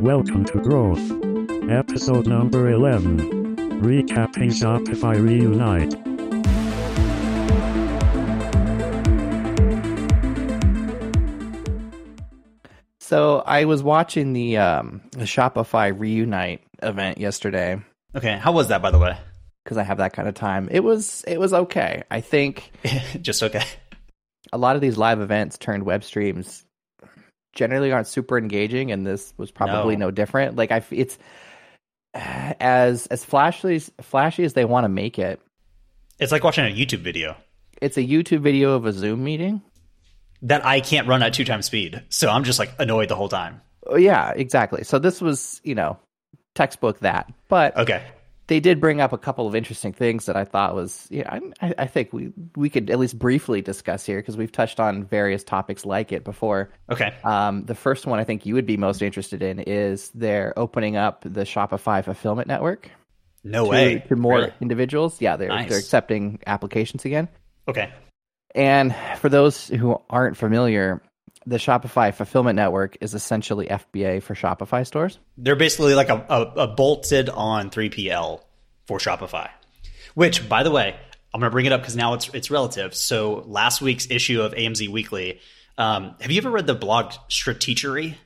Welcome to Growth. Episode number 11. Recapping Shopify Reunite. So I was watching the um, the Shopify Reunite event yesterday Okay, how was that, by the way? because I have that kind of time. It was it was okay. I think Just okay. a lot of these live events turned web streams generally aren't super engaging, and this was probably No. no, different. Like I, it's as as flashy flashy as they want to make it. It's like watching a YouTube video It's a YouTube video of a Zoom meeting. that I can't run at two times speed. So I'm just like annoyed the whole time. Oh, yeah, exactly. So this was you know textbook that, but Okay. They did bring up a couple of interesting things that I thought was, yeah, I, I think we we could at least briefly discuss here because we've touched on various topics like it before. Okay. Um, the first one I think you would be most interested in is they're opening up the Shopify fulfillment network No to, way. to more Really? individuals. Yeah, they're Nice. they're accepting applications again. Okay. And for those who aren't familiar, the Shopify fulfillment network is essentially FBA for Shopify stores. They're basically like a, a, a bolted on 3PL for Shopify. Which, by the way, I'm going to bring it up because now it's it's relative. So last week's issue of AMZ Weekly, um, have you ever read the blog Strategery?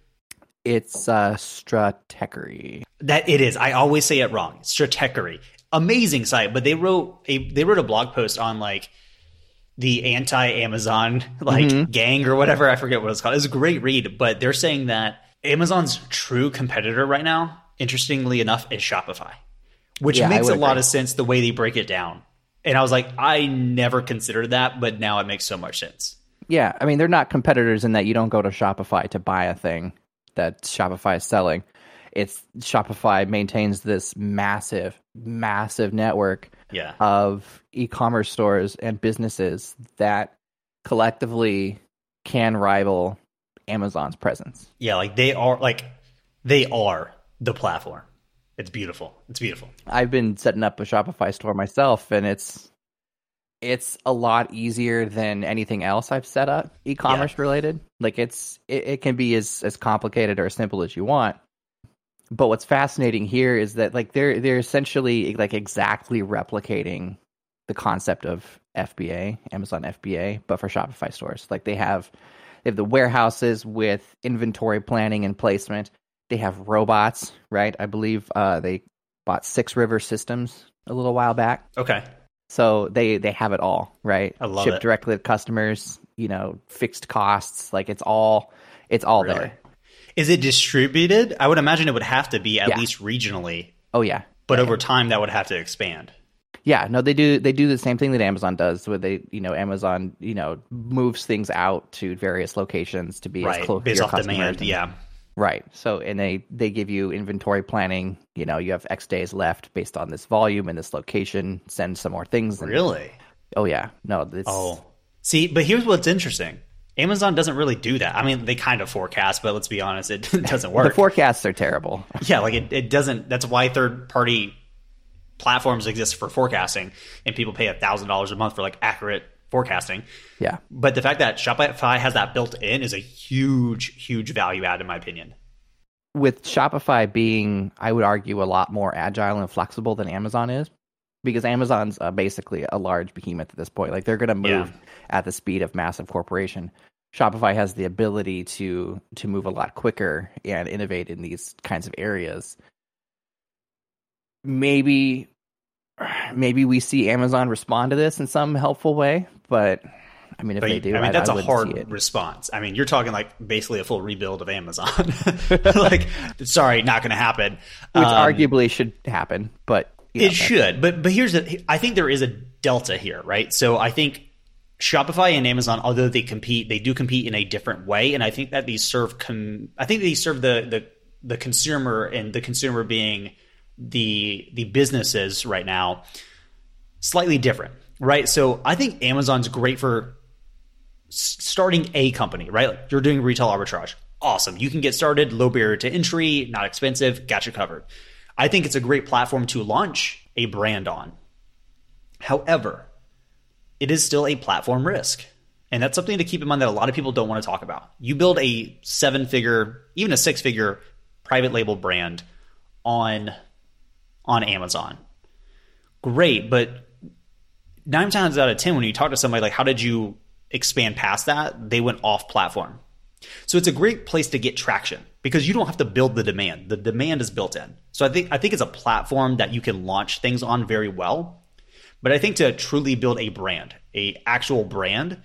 It's uh, Stratechery. That it is. I always say it wrong. Stratechery. Amazing site, but they wrote a they wrote a blog post on like the anti-Amazon like mm-hmm. gang or whatever. I forget what it's called. It's a great read, but they're saying that Amazon's true competitor right now, interestingly enough, is Shopify. Which Yeah, makes a would lot of sense the way they break it down. And I was like, I never considered that, but now it makes so much sense. Yeah, I mean they're not competitors in that you don't go to Shopify to buy a thing that Shopify is selling. It's Shopify maintains this massive, massive network Yeah. of e-commerce stores and businesses that collectively can rival Amazon's presence. Yeah, like they are like they are the platform. It's beautiful. It's beautiful. I've been setting up a Shopify store myself and it's it's a lot easier than anything else I've set up e-commerce related. Like it's it, it can be as as complicated or as simple as you want. But what's fascinating here is that like they're they're essentially like exactly replicating the concept of FBA, Amazon FBA, but for Shopify stores. Like they have they have the warehouses with inventory planning and placement. They have robots, right? I believe uh, they bought Six River Systems a little while back. Okay. So they they have it all, right? I love Shipped it. directly to customers, you know, fixed costs, like it's all it's all Really? there. Is it distributed? I would imagine it would have to be at Yeah. least regionally, Oh yeah. but over time that would have to expand. Yeah, no, they do. They do the same thing that Amazon does, where they, you know, Amazon, you know, moves things out to various locations to be as Right. close to Based your off customers. demand. and- Yeah. right. So, and they they give you inventory planning. You know, you have X days left based on this volume and this location. Send some more things. And, Really? Oh yeah. No. It's, Oh. See, but here's what's interesting. Amazon doesn't really do that. I mean, they kind of forecast, but let's be honest, it doesn't work. The forecasts are terrible. yeah, like it, it doesn't. That's why third party platforms exist for forecasting, and people pay a thousand dollars a month for like accurate forecasting. Yeah. But the fact that Shopify has that built in is a huge, huge value add, in my opinion. with Shopify being, I would argue, a lot more agile and flexible than Amazon is, because Amazon's uh, basically a large behemoth at this point. Like they're going to move Yeah. at the speed of massive corporation. Shopify has the ability to to move a lot quicker and innovate in these kinds of areas. Maybe, maybe we see Amazon respond to this in some helpful way, but I mean, if But they do, I mean, that's a a hard response. I mean, you're talking like basically a full rebuild of Amazon. like, sorry, not going to happen. which Um, arguably should happen, but you know, it should, but but here's the. I think there is a delta here, right? So I think Shopify and Amazon, although they compete, they do compete in a different way, and I think that these serve. Com- I think these serve the the the consumer and the consumer being the the businesses right now slightly different, right? So I think Amazon's great for s- starting a company, right? Like you're doing retail arbitrage. Awesome. You can get started, low barrier to entry, not expensive, got you covered. I think it's a great platform to launch a brand on. However, it is still a platform risk. And that's something to keep in mind that a lot of people don't want to talk about. You build a seven figure, even a six figure private label brand on on Amazon. Great, but nine times out of ten, when you talk to somebody like, "How did you expand past that?" They went off platform. So it's a great place to get traction because you don't have to build the demand. The demand is built in. So I think I think it's a platform that you can launch things on very well. But I think to truly build a brand, a actual brand,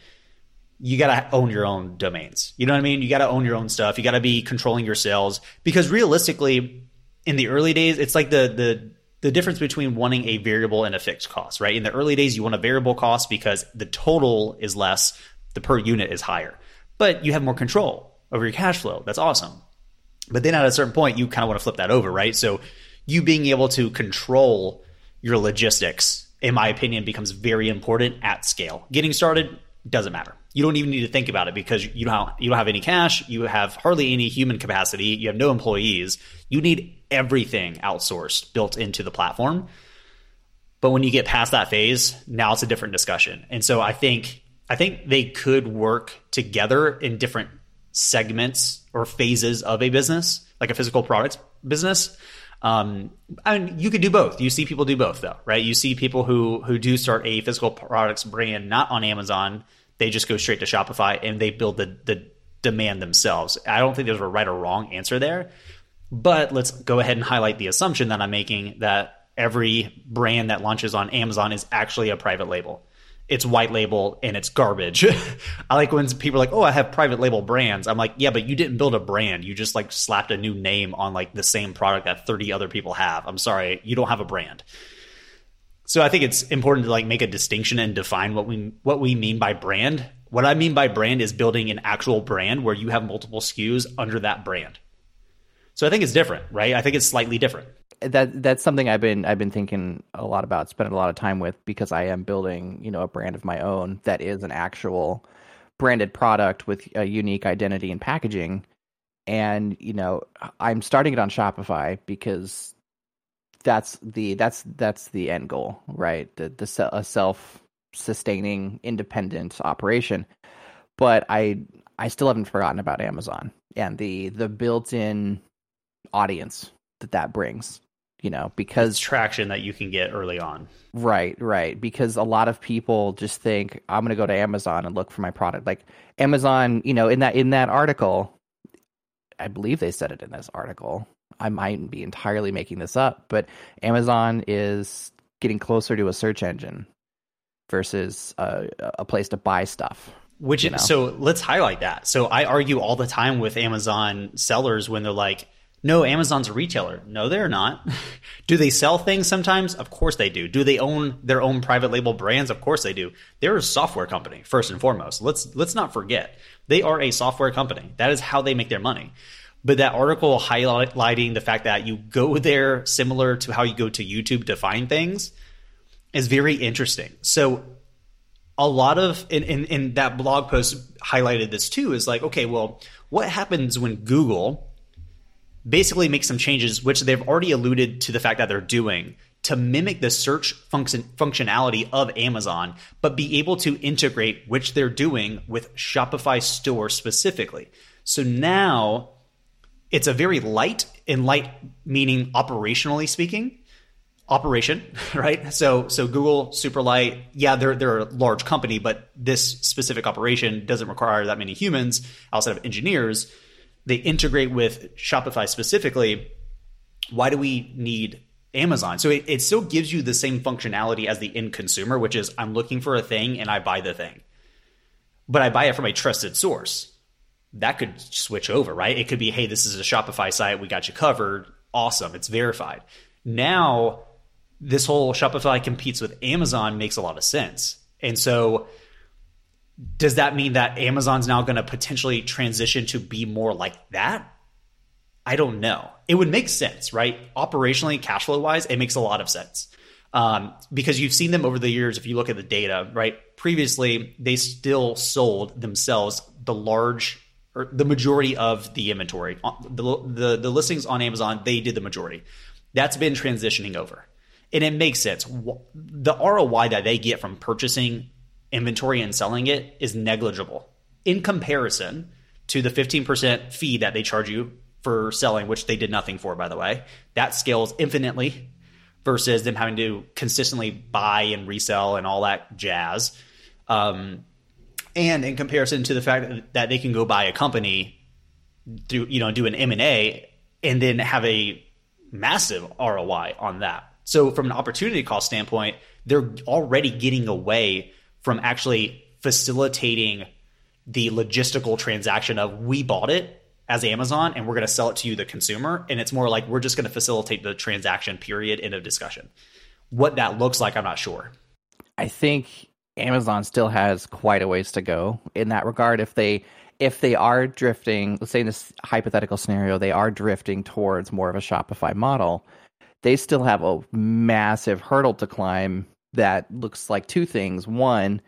you got to own your own domains. You know what I mean? You got to own your own stuff. You got to be controlling your sales because realistically in the early days it's like the the the difference between wanting a variable and a fixed cost, right? In the early days you want a variable cost because the total is less, the per unit is higher. But you have more control over your cash flow. That's awesome. But then at a certain point you kind of want to flip that over, right? So you being able to control your logistics in my opinion, becomes very important at scale. Getting started doesn't matter. You don't even need to think about it because you don't have, you don't have any cash, you have hardly any human capacity, you have no employees. You need everything outsourced built into the platform. But when you get past that phase, now it's a different discussion. And so I think I think they could work together in different segments or phases of a business, like a physical products business. Um, and you could do both. You see people do both, though, right? You see people who who do start a physical products brand not on Amazon. They just go straight to Shopify and they build the the demand themselves. I don't think there's a right or wrong answer there, but let's go ahead and highlight the assumption that I'm making that every brand that launches on Amazon is actually a private label it's white label and it's garbage. I like when people are like, "Oh, I have private label brands." I'm like, "Yeah, but you didn't build a brand. You just like slapped a new name on like the same product that 30 other people have." I'm sorry, you don't have a brand. So I think it's important to like make a distinction and define what we what we mean by brand. What I mean by brand is building an actual brand where you have multiple SKUs under that brand. So I think it's different, right? I think it's slightly different that that's something I've been I've been thinking a lot about, spending a lot of time with because I am building you know a brand of my own that is an actual branded product with a unique identity and packaging, and you know I'm starting it on Shopify because that's the that's that's the end goal, right? The the a self sustaining independent operation, but I I still haven't forgotten about Amazon and the the built in audience that that brings you know because it's traction that you can get early on. Right right. Because a lot of people just think i'm going to go to amazon and look for my product. Like amazon you know in that in that article i believe they said it in this article. I might be entirely making this up but amazon is getting closer to a search engine versus a, a place to buy stuff which you know? so let's highlight that. So i argue all the time with amazon sellers when they're like no, Amazon's a retailer. No, they're not. do they sell things sometimes? Of course they do. Do they own their own private label brands? Of course they do. They're a software company first and foremost. Let's let's not forget. They are a software company. That is how they make their money. But that article highlighting the fact that you go there similar to how you go to YouTube to find things is very interesting. So a lot of in, in, in that blog post highlighted this too is like, okay, well, what happens when Google basically make some changes, which they've already alluded to the fact that they're doing to mimic the search function functionality of Amazon, but be able to integrate, which they're doing with Shopify Store specifically. So now it's a very light, and light meaning operationally speaking, operation, right? So so Google super light, yeah, they're they're a large company, but this specific operation doesn't require that many humans outside of engineers they integrate with Shopify specifically, why do we need Amazon? So it, it still gives you the same functionality as the end consumer, which is I'm looking for a thing and I buy the thing. But I buy it from a trusted source. That could switch over, right? It could be, hey, this is a Shopify site. We got you covered. Awesome. It's verified. Now, this whole Shopify competes with Amazon makes a lot of sense. And so does that mean that Amazon's now going to potentially transition to be more like that? I don't know. It would make sense, right? Operationally, cash flow wise, it makes a lot of sense. Um, because you've seen them over the years. If you look at the data, right? Previously, they still sold themselves the large or the majority of the inventory. The, the, the listings on Amazon, they did the majority. That's been transitioning over. And it makes sense. The ROI that they get from purchasing inventory and selling it is negligible in comparison to the 15% fee that they charge you for selling, which they did nothing for, by the way. That scales infinitely versus them having to consistently buy and resell and all that jazz. Um, and in comparison to the fact that they can go buy a company, do you know, do an M and A, and then have a massive ROI on that. So from an opportunity cost standpoint, they're already getting away from actually facilitating the logistical transaction of we bought it as Amazon and we're going to sell it to you, the consumer. And it's more like we're just going to facilitate the transaction period end of discussion. What that looks like, I'm not sure. I think Amazon still has quite a ways to go in that regard. If they if they are drifting, let's say in this hypothetical scenario, they are drifting towards more of a Shopify model, they still have a massive hurdle to climb that looks like two things. One,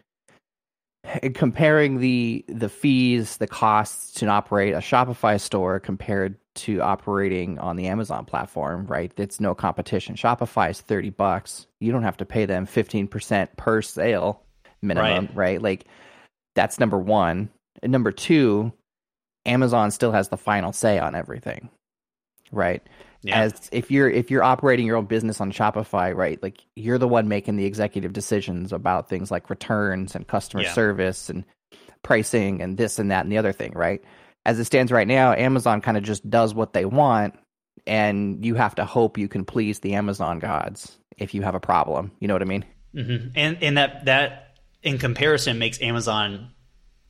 comparing the the fees, the costs to operate a Shopify store compared to operating on the Amazon platform, right? It's no competition. Shopify is 30 bucks. You don't have to pay them 15% per sale minimum, right? right? Like that's number 1. And number 2, Amazon still has the final say on everything. Right? Yeah. As if you're if you're operating your own business on Shopify, right? Like you're the one making the executive decisions about things like returns and customer yeah. service and pricing and this and that and the other thing, right? As it stands right now, Amazon kind of just does what they want and you have to hope you can please the Amazon gods if you have a problem. You know what I mean? Mm-hmm. And and that that in comparison makes Amazon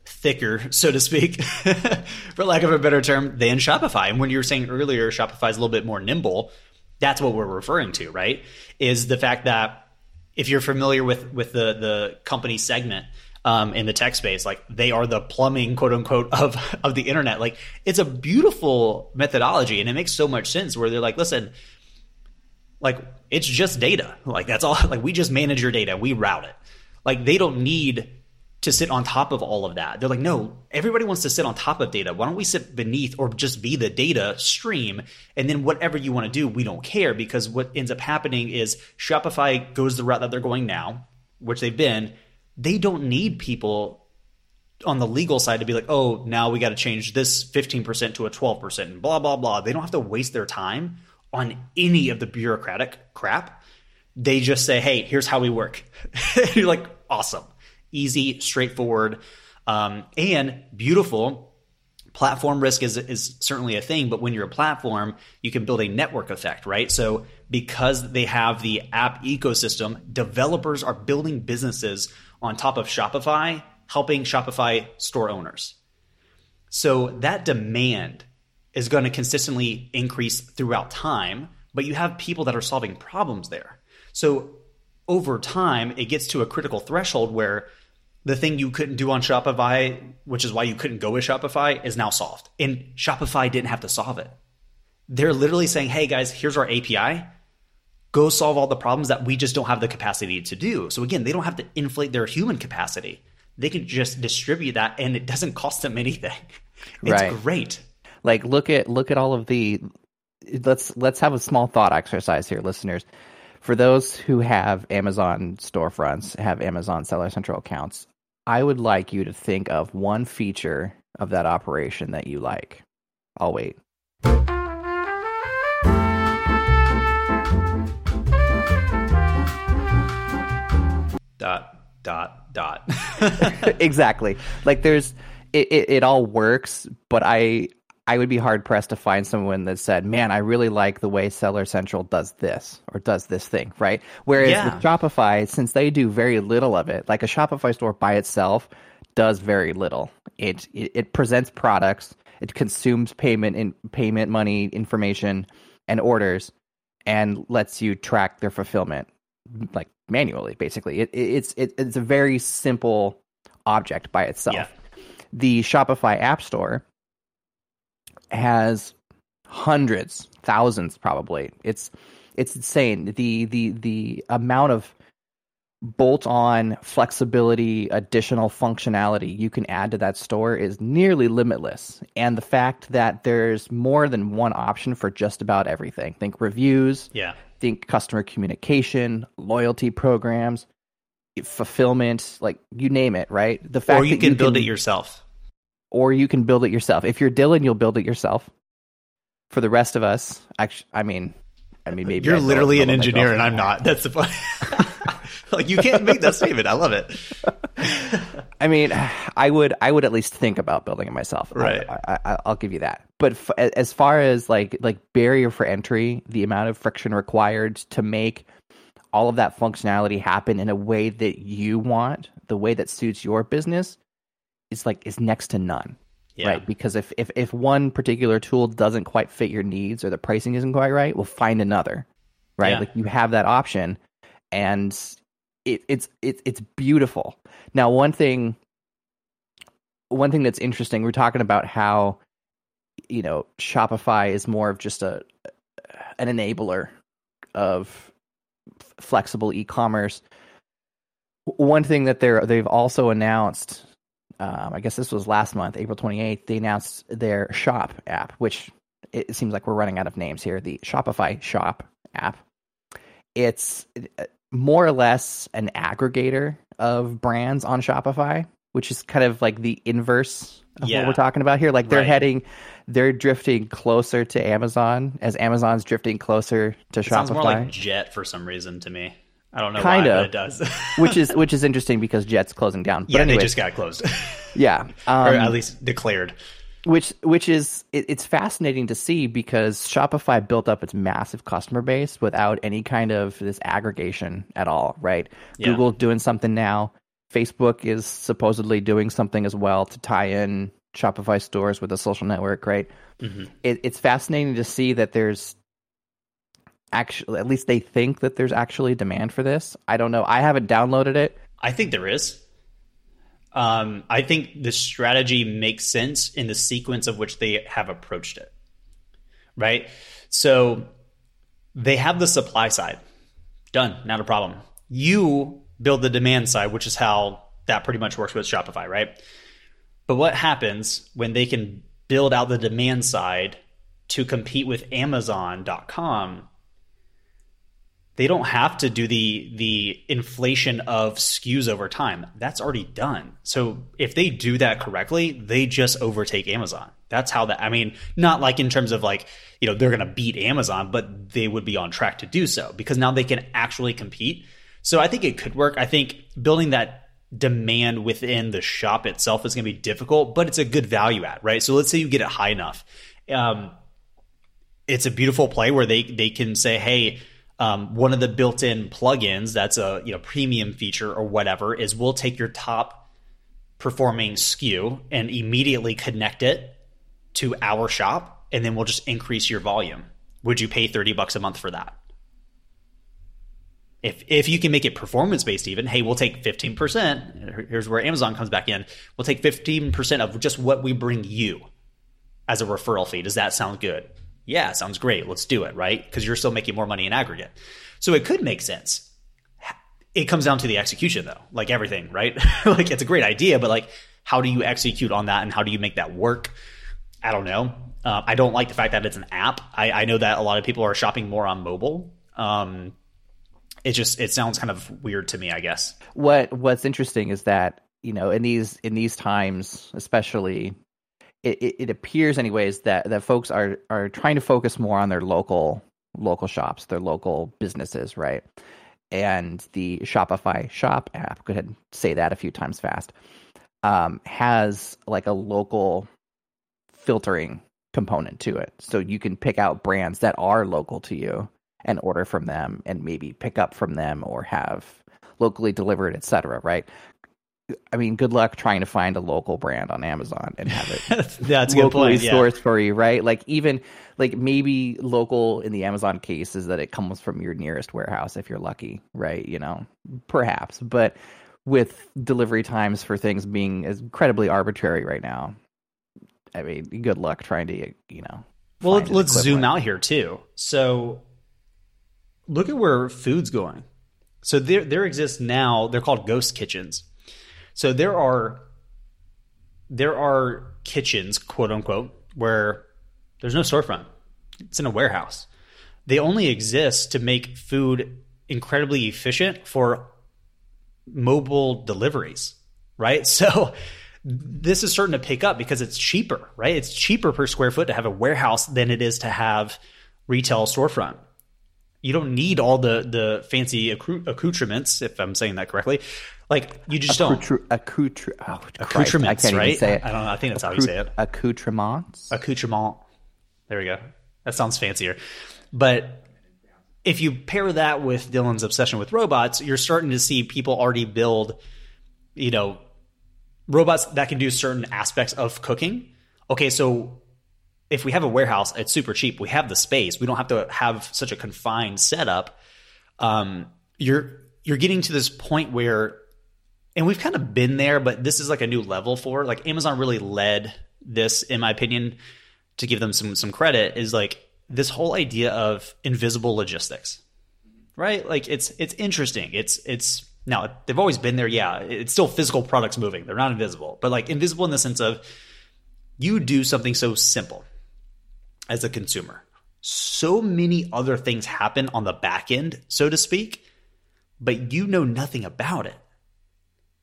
thicker, so to speak, for lack of a better term, than Shopify. And when you were saying earlier, Shopify is a little bit more nimble. That's what we're referring to, right? Is the fact that if you're familiar with with the the company segment um, in the tech space, like they are the plumbing, quote unquote, of of the internet. Like it's a beautiful methodology, and it makes so much sense. Where they're like, listen, like it's just data. Like that's all. Like we just manage your data, we route it. Like they don't need to sit on top of all of that. They're like, no, everybody wants to sit on top of data. Why don't we sit beneath or just be the data stream? And then whatever you want to do, we don't care because what ends up happening is Shopify goes the route that they're going now, which they've been. They don't need people on the legal side to be like, oh, now we got to change this 15% to a 12% and blah, blah, blah. They don't have to waste their time on any of the bureaucratic crap. They just say, hey, here's how we work. You're like, awesome easy, straightforward, um, and beautiful. Platform risk is is certainly a thing, but when you're a platform, you can build a network effect, right? So because they have the app ecosystem, developers are building businesses on top of Shopify, helping Shopify store owners. So that demand is going to consistently increase throughout time, but you have people that are solving problems there. So over time, it gets to a critical threshold where the thing you couldn't do on Shopify, which is why you couldn't go with Shopify, is now solved. And Shopify didn't have to solve it. They're literally saying, hey guys, here's our API. Go solve all the problems that we just don't have the capacity to do. So again, they don't have to inflate their human capacity. They can just distribute that and it doesn't cost them anything. It's right. great. Like look at look at all of the let's let's have a small thought exercise here, listeners. For those who have Amazon storefronts, have Amazon Seller Central accounts, I would like you to think of one feature of that operation that you like. I'll wait. Dot dot dot. exactly. Like there's it, it, it all works, but I I would be hard pressed to find someone that said, "Man, I really like the way Seller Central does this or does this thing." Right? Whereas yeah. with Shopify, since they do very little of it, like a Shopify store by itself does very little. It it, it presents products, it consumes payment in payment money information and orders, and lets you track their fulfillment like manually. Basically, it, it's it, it's a very simple object by itself. Yeah. The Shopify App Store has hundreds, thousands probably. It's it's insane. The the the amount of bolt on flexibility, additional functionality you can add to that store is nearly limitless. And the fact that there's more than one option for just about everything. Think reviews, yeah. think customer communication, loyalty programs, fulfillment, like you name it, right? The fact or you can you build can, it yourself or you can build it yourself. If you're Dylan, you'll build it yourself. for the rest of us, actually, I mean, I mean, maybe You're I literally an engineer, and I'm not. That's the point. like you can't make that statement. I love it. I mean, I would I would at least think about building it myself. Right. I, I, I'll give you that. But f- as far as like like barrier for entry, the amount of friction required to make all of that functionality happen in a way that you want, the way that suits your business, is like is next to none. Yeah. Right? Because if, if if one particular tool doesn't quite fit your needs or the pricing isn't quite right, we'll find another. Right? Yeah. Like you have that option and it, it's it, it's beautiful. Now, one thing one thing that's interesting, we're talking about how you know Shopify is more of just a an enabler of flexible e-commerce. One thing that they're they've also announced, um, I guess this was last month, April twenty eighth. They announced their Shop app, which it seems like we're running out of names here. The Shopify Shop app. It's uh, more or less an aggregator of brands on Shopify, which is kind of like the inverse of Yeah. what we're talking about here. Like they're Right. heading, they're drifting closer to Amazon as Amazon's drifting closer to It sounds more Shopify, like Jet for some reason to me. I don't know Kinda. why, but it does. which is which is interesting because Jet's closing down. But yeah, anyway, they just got closed, yeah, or um, at least declared. which which is it, it's fascinating to see because Shopify built up its massive customer base without any kind of this aggregation at all, right? Yeah. Google doing something now. Facebook is supposedly doing something as well to tie in Shopify stores with a social network, right? Mhm. It, it's fascinating to see that there's actually, at least they think that there's actually demand for this. I don't know. I haven't downloaded it. I think there is. Um, I think the strategy makes sense in the sequence of which they have approached it. Right? So they have the supply side. Done. Not a problem. You build the demand side, which is how that pretty much works with Shopify, right? But what happens when they can build out the demand side to compete with Amazon.com? They don't have to do the the inflation of SKUs over time. That's already done. So if they do that correctly, they just overtake Amazon. That's how that I mean, not like in terms of like, you know, they're going to beat Amazon, but they would be on track to do so because now they can actually compete. So I think it could work. I think building that demand within the shop itself is going to be difficult, but it's a good value add, right? So let's say you get it high enough. Um, it's a beautiful play where they they can say, hey, um, one of the built-in plugins that's a you know premium feature or whatever is we'll take your top performing SKU and immediately connect it to our shop, and then we'll just increase your volume. Would you pay thirty bucks a month for that? If if you can make it performance based, even hey, we'll take fifteen percent. Here's where Amazon comes back in. We'll take fifteen percent of just what we bring you as a referral fee. Does that sound good? Yeah, sounds great. Let's do it, right? Because you're still making more money in aggregate. So it could make sense. It comes down to the execution, though, like everything, right? like it's a great idea, but like, how do you execute on that and how do you make that work? I don't know. Uh, I don't like the fact that it's an app. I, I know that a lot of people are shopping more on mobile. Um, it just it sounds kind of weird to me, I guess. what what's interesting is that you know in these in these times especially it, it, it appears anyways that that folks are are trying to focus more on their local local shops their local businesses right and the shopify shop app go ahead and say that a few times fast um, has like a local filtering component to it so you can pick out brands that are local to you and order from them and maybe pick up from them or have locally delivered, etc. Right? I mean, good luck trying to find a local brand on Amazon and have it That's a good locally point. Yeah. sourced for you, right? Like even like maybe local in the Amazon case is that it comes from your nearest warehouse if you're lucky, right? You know, perhaps, but with delivery times for things being incredibly arbitrary right now, I mean, good luck trying to you know. Well, let's zoom out here too. So, look at where food's going. So there, there exists now. They're called ghost kitchens. So there are, there are kitchens, quote unquote, where there's no storefront. It's in a warehouse. They only exist to make food incredibly efficient for mobile deliveries, right? So this is starting to pick up because it's cheaper, right? It's cheaper per square foot to have a warehouse than it is to have retail storefront. You don't need all the the fancy accoutrements, if I'm saying that correctly. Like you just Accoutre- don't accoutre- oh, accoutrements, I can't right? even say it. I don't know. I think that's how you say it. Accoutrements. Accoutrement. There we go. That sounds fancier. But if you pair that with Dylan's obsession with robots, you're starting to see people already build, you know, robots that can do certain aspects of cooking. Okay, so if we have a warehouse, it's super cheap. We have the space. We don't have to have such a confined setup. Um, you're you're getting to this point where, and we've kind of been there, but this is like a new level for like Amazon really led this, in my opinion, to give them some some credit. Is like this whole idea of invisible logistics, right? Like it's it's interesting. It's it's now they've always been there. Yeah, it's still physical products moving. They're not invisible, but like invisible in the sense of you do something so simple as a consumer. So many other things happen on the back end, so to speak, but you know nothing about it.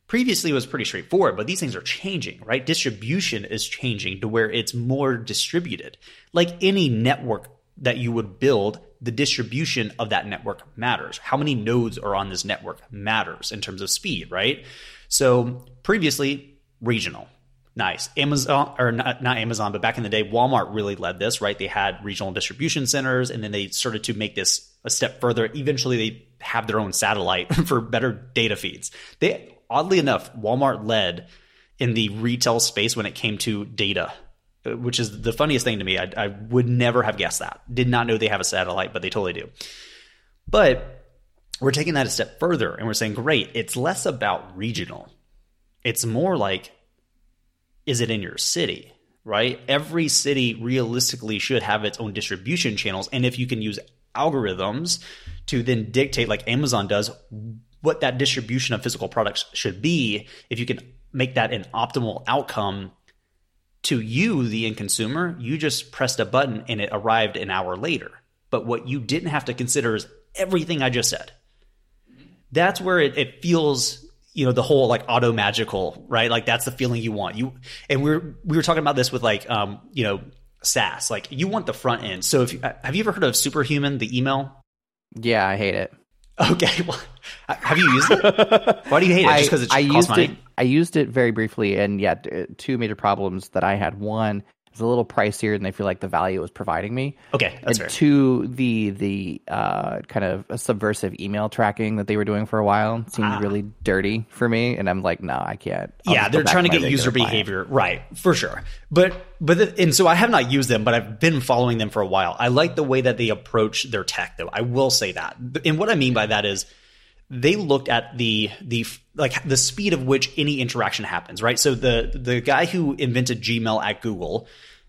Previously, it was pretty straightforward, but these things are changing, right? Distribution is changing to where it's more distributed. Like any network that you would build, the distribution of that network matters. How many nodes are on this network matters in terms of speed, right? So previously, regional nice. Amazon or not, not Amazon, but back in the day, Walmart really led this, right? They had regional distribution centers and then they started to make this a step further. Eventually they have their own satellite for better data feeds. They oddly enough, Walmart led in the retail space when it came to data, uh, which is the funniest thing to me. I, I would never have guessed that. Did not know they have a satellite, but they totally do. But we're taking that a step further and we're saying, great, it's less about regional. It's more like is it in your city? Right? Every city realistically should have its own distribution channels. And if you can use algorithms to then dictate, like Amazon does, what that distribution of physical products should be, if you can make that an optimal outcome to you, the end consumer, you just pressed a button and it arrived an hour later. But what you didn't have to consider is everything I just said. That's where it, it feels you know the whole like auto magical right? Like that's the feeling you want. You and we're we were talking about this with like um you know SaaS. Like you want the front end. So if you, have you ever heard of superhuman the email? Yeah I hate it. Okay well have you used it why do you hate it just because it I used money? it I used it very briefly and yeah two major problems that I had one it's a little pricier than I feel like the value was providing me. Okay, that's and fair. Two, the the uh, kind of subversive email tracking that they were doing for a while seemed ah. really dirty for me, and I'm like, no, I can't. I'll yeah, they're trying to, get user behavior right for sure. But but the, and so I have not used them, but I've been following them for a while. I like the way that they approach their tech, though. I will say that, and what I mean by that is they looked at the the like the speed of which any interaction happens, right? So the the guy who invented Gmail at Google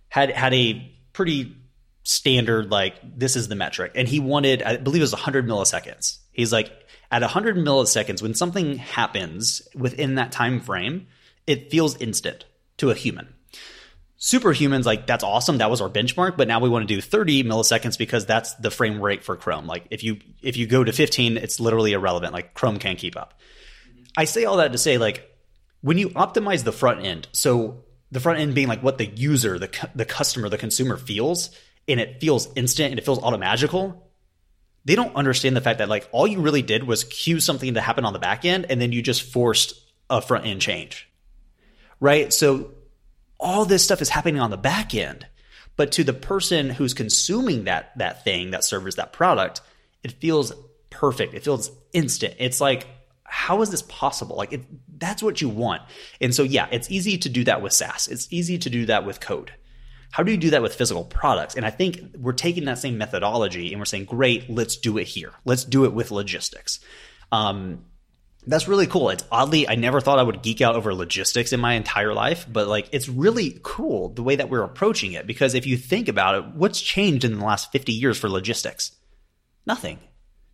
had had a pretty standard like this is the metric, and he wanted I believe it was 100 milliseconds. He's like at 100 milliseconds when something happens within that time frame, it feels instant to a human superhumans like that's awesome. That was our benchmark but now we want to do 30 milliseconds because that's the frame rate for chrome. Like if you if you go to 15 it's literally irrelevant. Like chrome can't keep up. I say all that to say like when you optimize the front end so the front end being like what the user the, the customer the consumer feels and it feels instant and it feels automagical they don't understand the fact that like all you really did was cue something to happen on the back end and then you just forced a front end change. Right? So all this stuff is happening on the back end. But to the person who's consuming that that thing, that service, that product, it feels perfect. It feels instant. It's like, how is this possible? Like, it, that's what you want. And so, yeah, it's easy to do that with SaaS. It's easy to do that with code. How do you do that with physical products? And I think we're taking that same methodology and we're saying, great, let's do it here. Let's do it with logistics. Um, that's really cool. It's oddly, I never thought I would geek out over logistics in my entire life, but like it's really cool the way that we're approaching it. Because if you think about it, what's changed in the last 50 years for logistics? Nothing.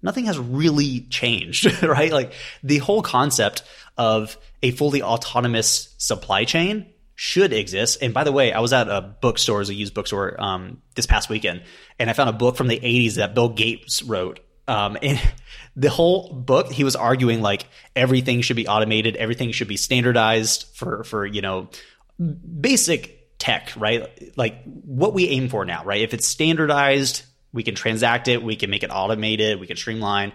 Nothing has really changed, right? Like the whole concept of a fully autonomous supply chain should exist. And by the way, I was at a bookstore, a used bookstore, um, this past weekend, and I found a book from the 80s that Bill Gates wrote Um, and the whole book, he was arguing like everything should be automated, everything should be standardized for for you know basic tech, right? Like what we aim for now, right? If it's standardized, we can transact it, we can make it automated, we can streamline.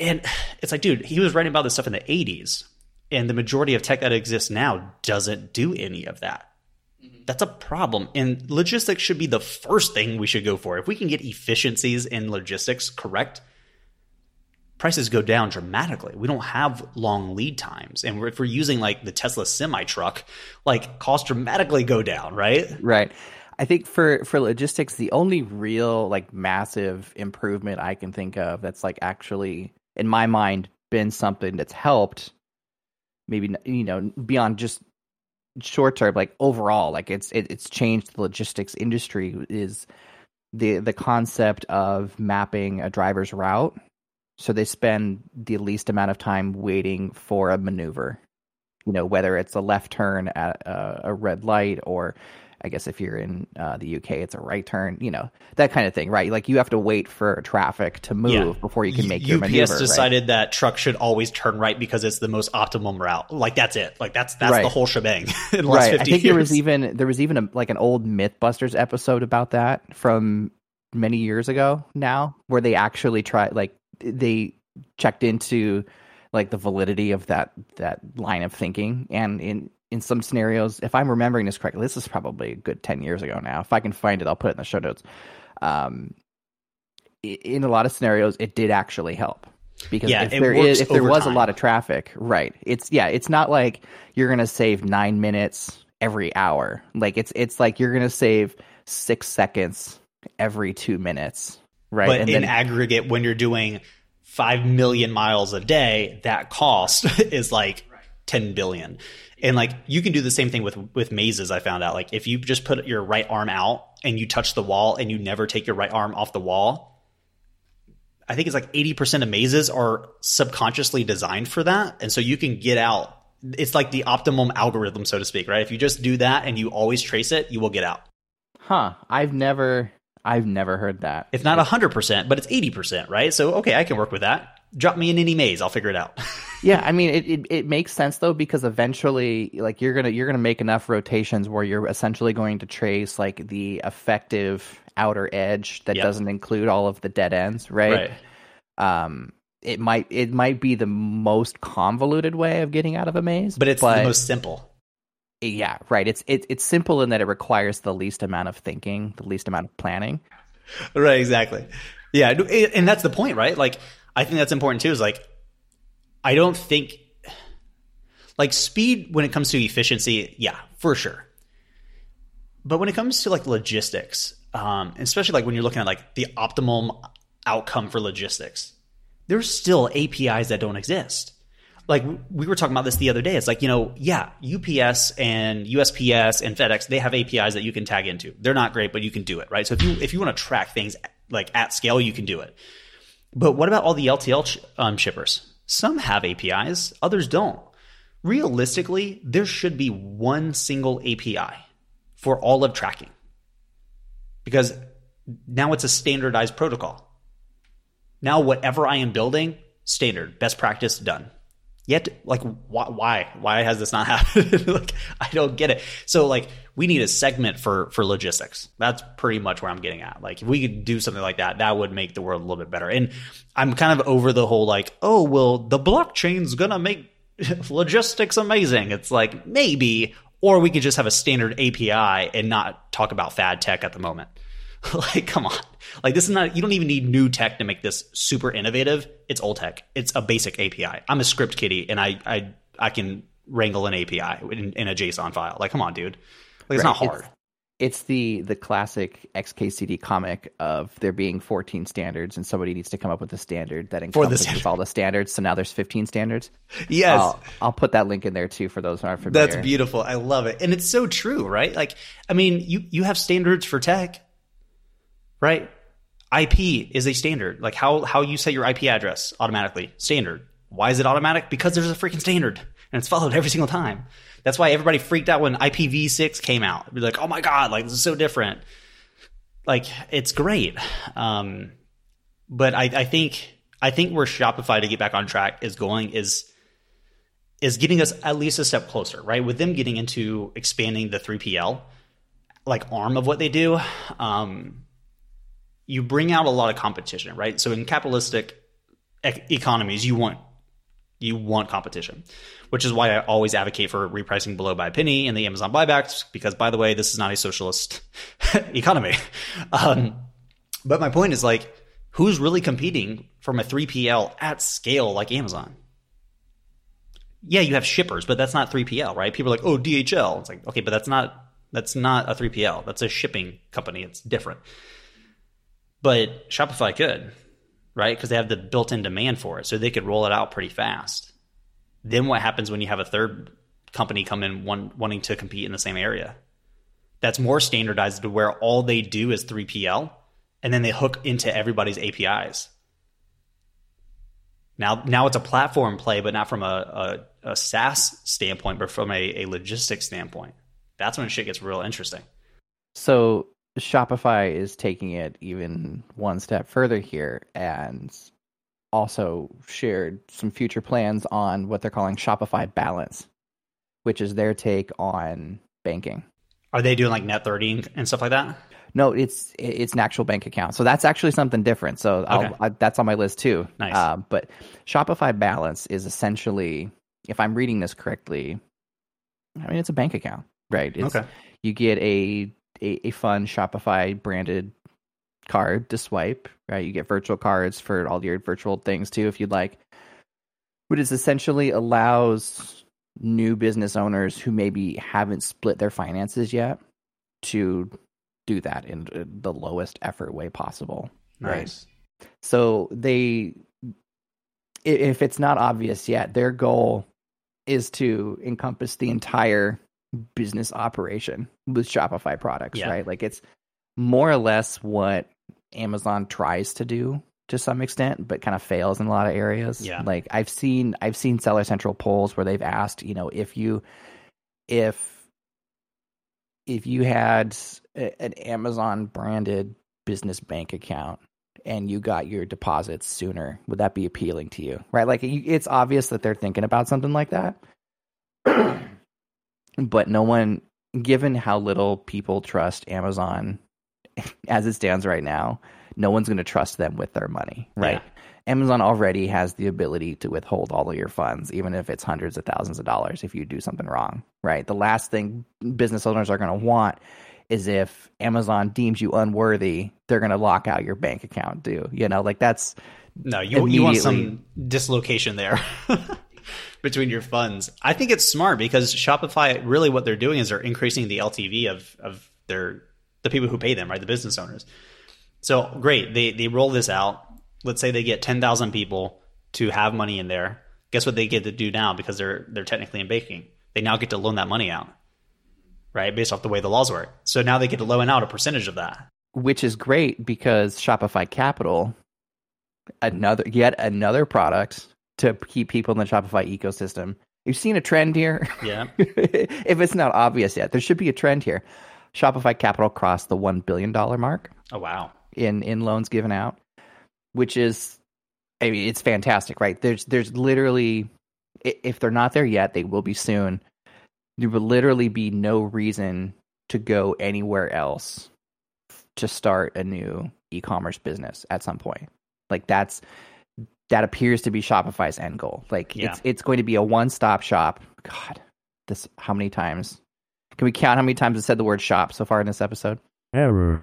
And it's like, dude, he was writing about this stuff in the 80s, and the majority of tech that exists now doesn't do any of that. Mm-hmm. That's a problem. And logistics should be the first thing we should go for. If we can get efficiencies in logistics correct, prices go down dramatically. We don't have long lead times. And if we're using like the Tesla semi truck, like costs dramatically go down, right? Right. I think for for logistics, the only real like massive improvement I can think of that's like actually in my mind been something that's helped maybe you know beyond just short term like overall like it's it, it's changed the logistics industry is the the concept of mapping a driver's route so they spend the least amount of time waiting for a maneuver you know whether it's a left turn at a, a red light or I guess if you're in uh, the UK, it's a right turn, you know, that kind of thing, right? Like you have to wait for traffic to move yeah. before you can make your maneuver. UPS maneuver. decided right? that truck should always turn right because it's the most optimum route. Like that's it. Like that's that's right. the whole shebang. in the right. last 50 I think years. there was even there was even a, like an old MythBusters episode about that from many years ago now, where they actually tried like they checked into like the validity of that that line of thinking and in in some scenarios, if I'm remembering this correctly, this is probably a good 10 years ago now. If I can find it, I'll put it in the show notes. Um, in a lot of scenarios, it did actually help because Yeah, if there if there was a lot of traffic, right? It's yeah, it's not like you're gonna save nine minutes every hour. Like it's it's like you're gonna save six seconds every two minutes, right? But and in then aggregate, when you're doing five million miles a day, that cost is like ten billion. And like you can do the same thing with with mazes. I found out like if you just put your right arm out and you touch the wall and you never take your right arm off the wall, I think it's like eighty percent of mazes are subconsciously designed for that, and so you can get out. It's like the optimum algorithm, so to speak, right? If you just do that and you always trace it, you will get out. huh? I've never I've never heard that. If not 100%, but it's 80%, right? So, okay, I can work with that. Drop me in any maze, I'll figure it out. Yeah, I mean it, it, it makes sense though because eventually like you're gonna you're gonna make enough rotations where you're essentially going to trace like the effective outer edge that Yep. doesn't include all of the dead ends, right? Um it might it might be the most convoluted way of getting out of a maze. But it's the most simple. Yeah, right. It's it, it's simple in that it requires the least amount of thinking, the least amount of planning. Right, exactly. Yeah, and that's the point, right? Like, I think that's important too. Is like, I don't think like speed when it comes to efficiency, yeah, for sure. But when it comes to like logistics, um, especially like when you're looking at like the optimum outcome for logistics, there's still APIs that don't exist. Like we were talking about this the other day. It's like, you know, yeah, UPS and USPS and FedEx, they have APIs that you can tag into. They're not great, but you can do it, right? So if you if you want to track things like at scale, you can do it. But what about all the LTL um, shippers? Some have APIs, others don't. Realistically, there should be one single API for all of tracking because now it's a standardized protocol. Now, whatever I am building, standard, best practice, done. Yet, like, why? Why, why has this not happened? like, I don't get it. So, like, we need a segment for for logistics. That's pretty much where I'm getting at. Like, if we could do something like that, that would make the world a little bit better. And I'm kind of over the whole like, oh, well, the blockchain's gonna make logistics amazing. It's like maybe, or we could just have a standard API and not talk about fad tech at the moment. like, come on. Like, this is not, you don't even need new tech to make this super innovative. It's old tech. It's a basic API. I'm a script kiddie and I, I, I can wrangle an API in, in a JSON file. Like, come on, dude. Like, it's Right. not hard. It's the the classic XKCD comic of there being 14 standards and somebody needs to come up with a standard that the encompasses standard. all the standards. So now there's 15 standards. yes. I'll, I'll put that link in there too for those who aren't familiar. That's beautiful. I love it. And it's so true, right? Like, I mean, you, you have standards for tech, right? IP is a standard. Like how, how you set your IP address automatically, standard. Why is it automatic? Because there's a freaking standard and it's followed every single time. That's why everybody freaked out when IPv6 came out. Be like, oh my God, like this is so different. Like it's great. Um, but I, I think I think where Shopify to get back on track is going is is getting us at least a step closer, right? With them getting into expanding the 3PL like arm of what they do, um, you bring out a lot of competition, right? So in capitalistic e- economies, you want you want competition, which is why I always advocate for repricing below by a penny in the Amazon Buy Box. Because by the way, this is not a socialist economy. Um, but my point is like, who's really competing from a 3PL at scale like Amazon? Yeah, you have shippers, but that's not 3PL, right? People are like, oh, DHL. It's like, okay, but that's not that's not a 3PL. That's a shipping company. It's different. But Shopify could, right? Because they have the built in demand for it. So they could roll it out pretty fast. Then what happens when you have a third company come in one, wanting to compete in the same area? That's more standardized to where all they do is 3PL and then they hook into everybody's APIs. Now, now it's a platform play, but not from a, a, a SaaS standpoint, but from a, a logistics standpoint that's when shit gets real interesting. So Shopify is taking it even one step further here and also shared some future plans on what they're calling Shopify Balance, which is their take on banking. Are they doing like net 30 and stuff like that? No, it's it's an actual bank account. So that's actually something different. So okay. I, that's on my list too. Nice. Uh, but Shopify Balance is essentially, if I'm reading this correctly, I mean it's a bank account right? It's, okay. You get a, a, a fun Shopify branded card to swipe, right? You get virtual cards for all your virtual things too, if you'd like. But it essentially allows new business owners who maybe haven't split their finances yet to do that in the lowest effort way possible. Nice. Right? So they, if it's not obvious yet, their goal is to encompass the entire business operation with Shopify products, yeah. right? Like it's more or less what Amazon tries to do to some extent, but kind of fails in a lot of areas. Yeah. Like I've seen I've seen Seller Central polls where they've asked, you know, if you if if you had a, an Amazon branded business bank account and you got your deposits sooner, would that be appealing to you? Right? Like it's obvious that they're thinking about something like that. but no one given how little people trust Amazon as it stands right now, no one's going to trust them with their money, right? Yeah. Amazon already has the ability to withhold all of your funds, even if it's hundreds of thousands of dollars if you do something wrong, right? The last thing business owners are going to want is if Amazon deems you unworthy, they're going to lock out your bank account, do you know? Like that's no, you, you want some dislocation there. between your funds. I think it's smart because Shopify really what they're doing is they're increasing the LTV of of their the people who pay them, right? The business owners. So great, they they roll this out. Let's say they get ten thousand people to have money in there. Guess what they get to do now because they're they're technically in banking. They now get to loan that money out, right? Based off the way the laws work. So now they get to loan out a percentage of that, which is great because Shopify Capital, another yet another product to keep people in the Shopify ecosystem. You've seen a trend here. Yeah. if it's not obvious yet, there should be a trend here. Shopify Capital crossed the one billion dollar mark. Oh wow! In in loans given out, which is, I mean, it's fantastic, right? There's there's literally, if they're not there yet, they will be soon. There will literally be no reason to go anywhere else to start a new e-commerce business at some point. Like that's that appears to be Shopify's end goal. Like yeah. it's it's going to be a one stop shop. God, this how many times? Can we count how many times it said the word shop so far in this episode? Error.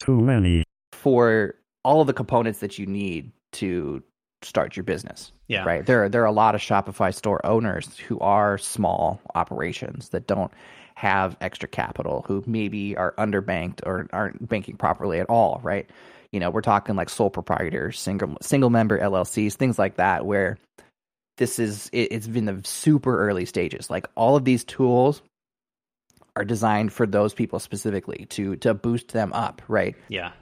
Too many. For all of the components that you need to start your business. Yeah. Right. There are there are a lot of Shopify store owners who are small operations that don't have extra capital, who maybe are underbanked or aren't banking properly at all, right? You know, we're talking like sole proprietors, single single member LLCs, things like that, where this is it, it's been the super early stages. Like all of these tools are designed for those people specifically to to boost them up, right? Yeah.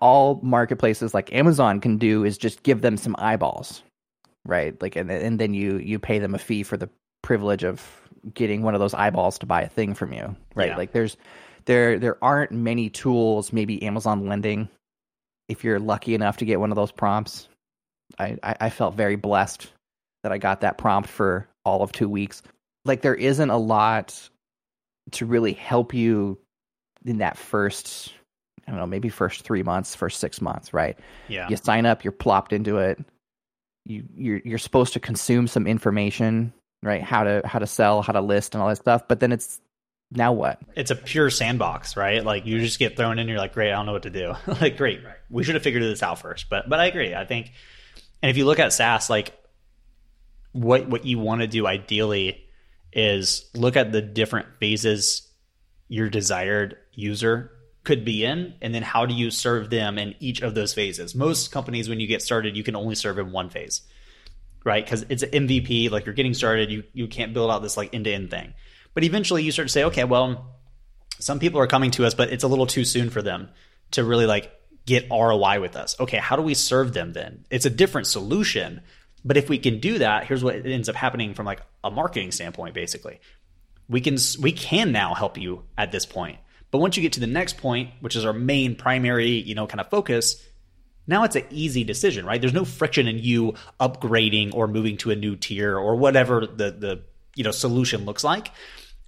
All marketplaces like Amazon can do is just give them some eyeballs, right? Like and and then you you pay them a fee for the privilege of getting one of those eyeballs to buy a thing from you, right? Yeah. Like there's there there aren't many tools, maybe Amazon lending if you're lucky enough to get one of those prompts, I, I, I felt very blessed that I got that prompt for all of two weeks. Like there isn't a lot to really help you in that first I don't know, maybe first three months, first six months, right? Yeah. You sign up, you're plopped into it. You you're you're supposed to consume some information, right? How to how to sell, how to list, and all that stuff. But then it's now what? It's a pure sandbox, right? Like you just get thrown in, you're like, great, I don't know what to do. like, great, we should have figured this out first. But but I agree. I think, and if you look at SaaS, like what what you want to do ideally is look at the different phases your desired user could be in and then how do you serve them in each of those phases most companies when you get started you can only serve in one phase right because it's an mvp like you're getting started you you can't build out this like end-to-end thing but eventually you start to say okay well some people are coming to us but it's a little too soon for them to really like get roi with us. Okay how do we serve them then? It's a different solution but if we can do that here's what ends up happening from like a marketing standpoint basically. We can we can now help you at this point. But once you get to the next point, which is our main primary, you know, kind of focus, now it's an easy decision, right? There's no friction in you upgrading or moving to a new tier or whatever the the you know solution looks like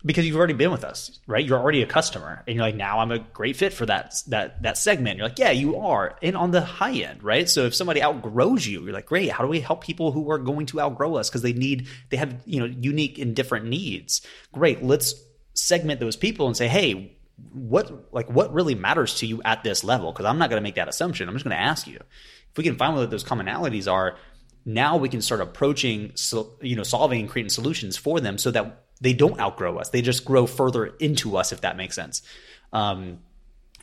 because you've already been with us, right? You're already a customer, and you're like, now I'm a great fit for that that that segment. You're like, yeah, you are, and on the high end, right? So if somebody outgrows you, you're like, great. How do we help people who are going to outgrow us because they need they have you know unique and different needs? Great, let's segment those people and say, hey, what like what really matters to you at this level because i'm not going to make that assumption i'm just going to ask you if we can find what those commonalities are now we can start approaching so, you know solving and creating solutions for them so that they don't outgrow us. They just grow further into us if that makes sense. Um,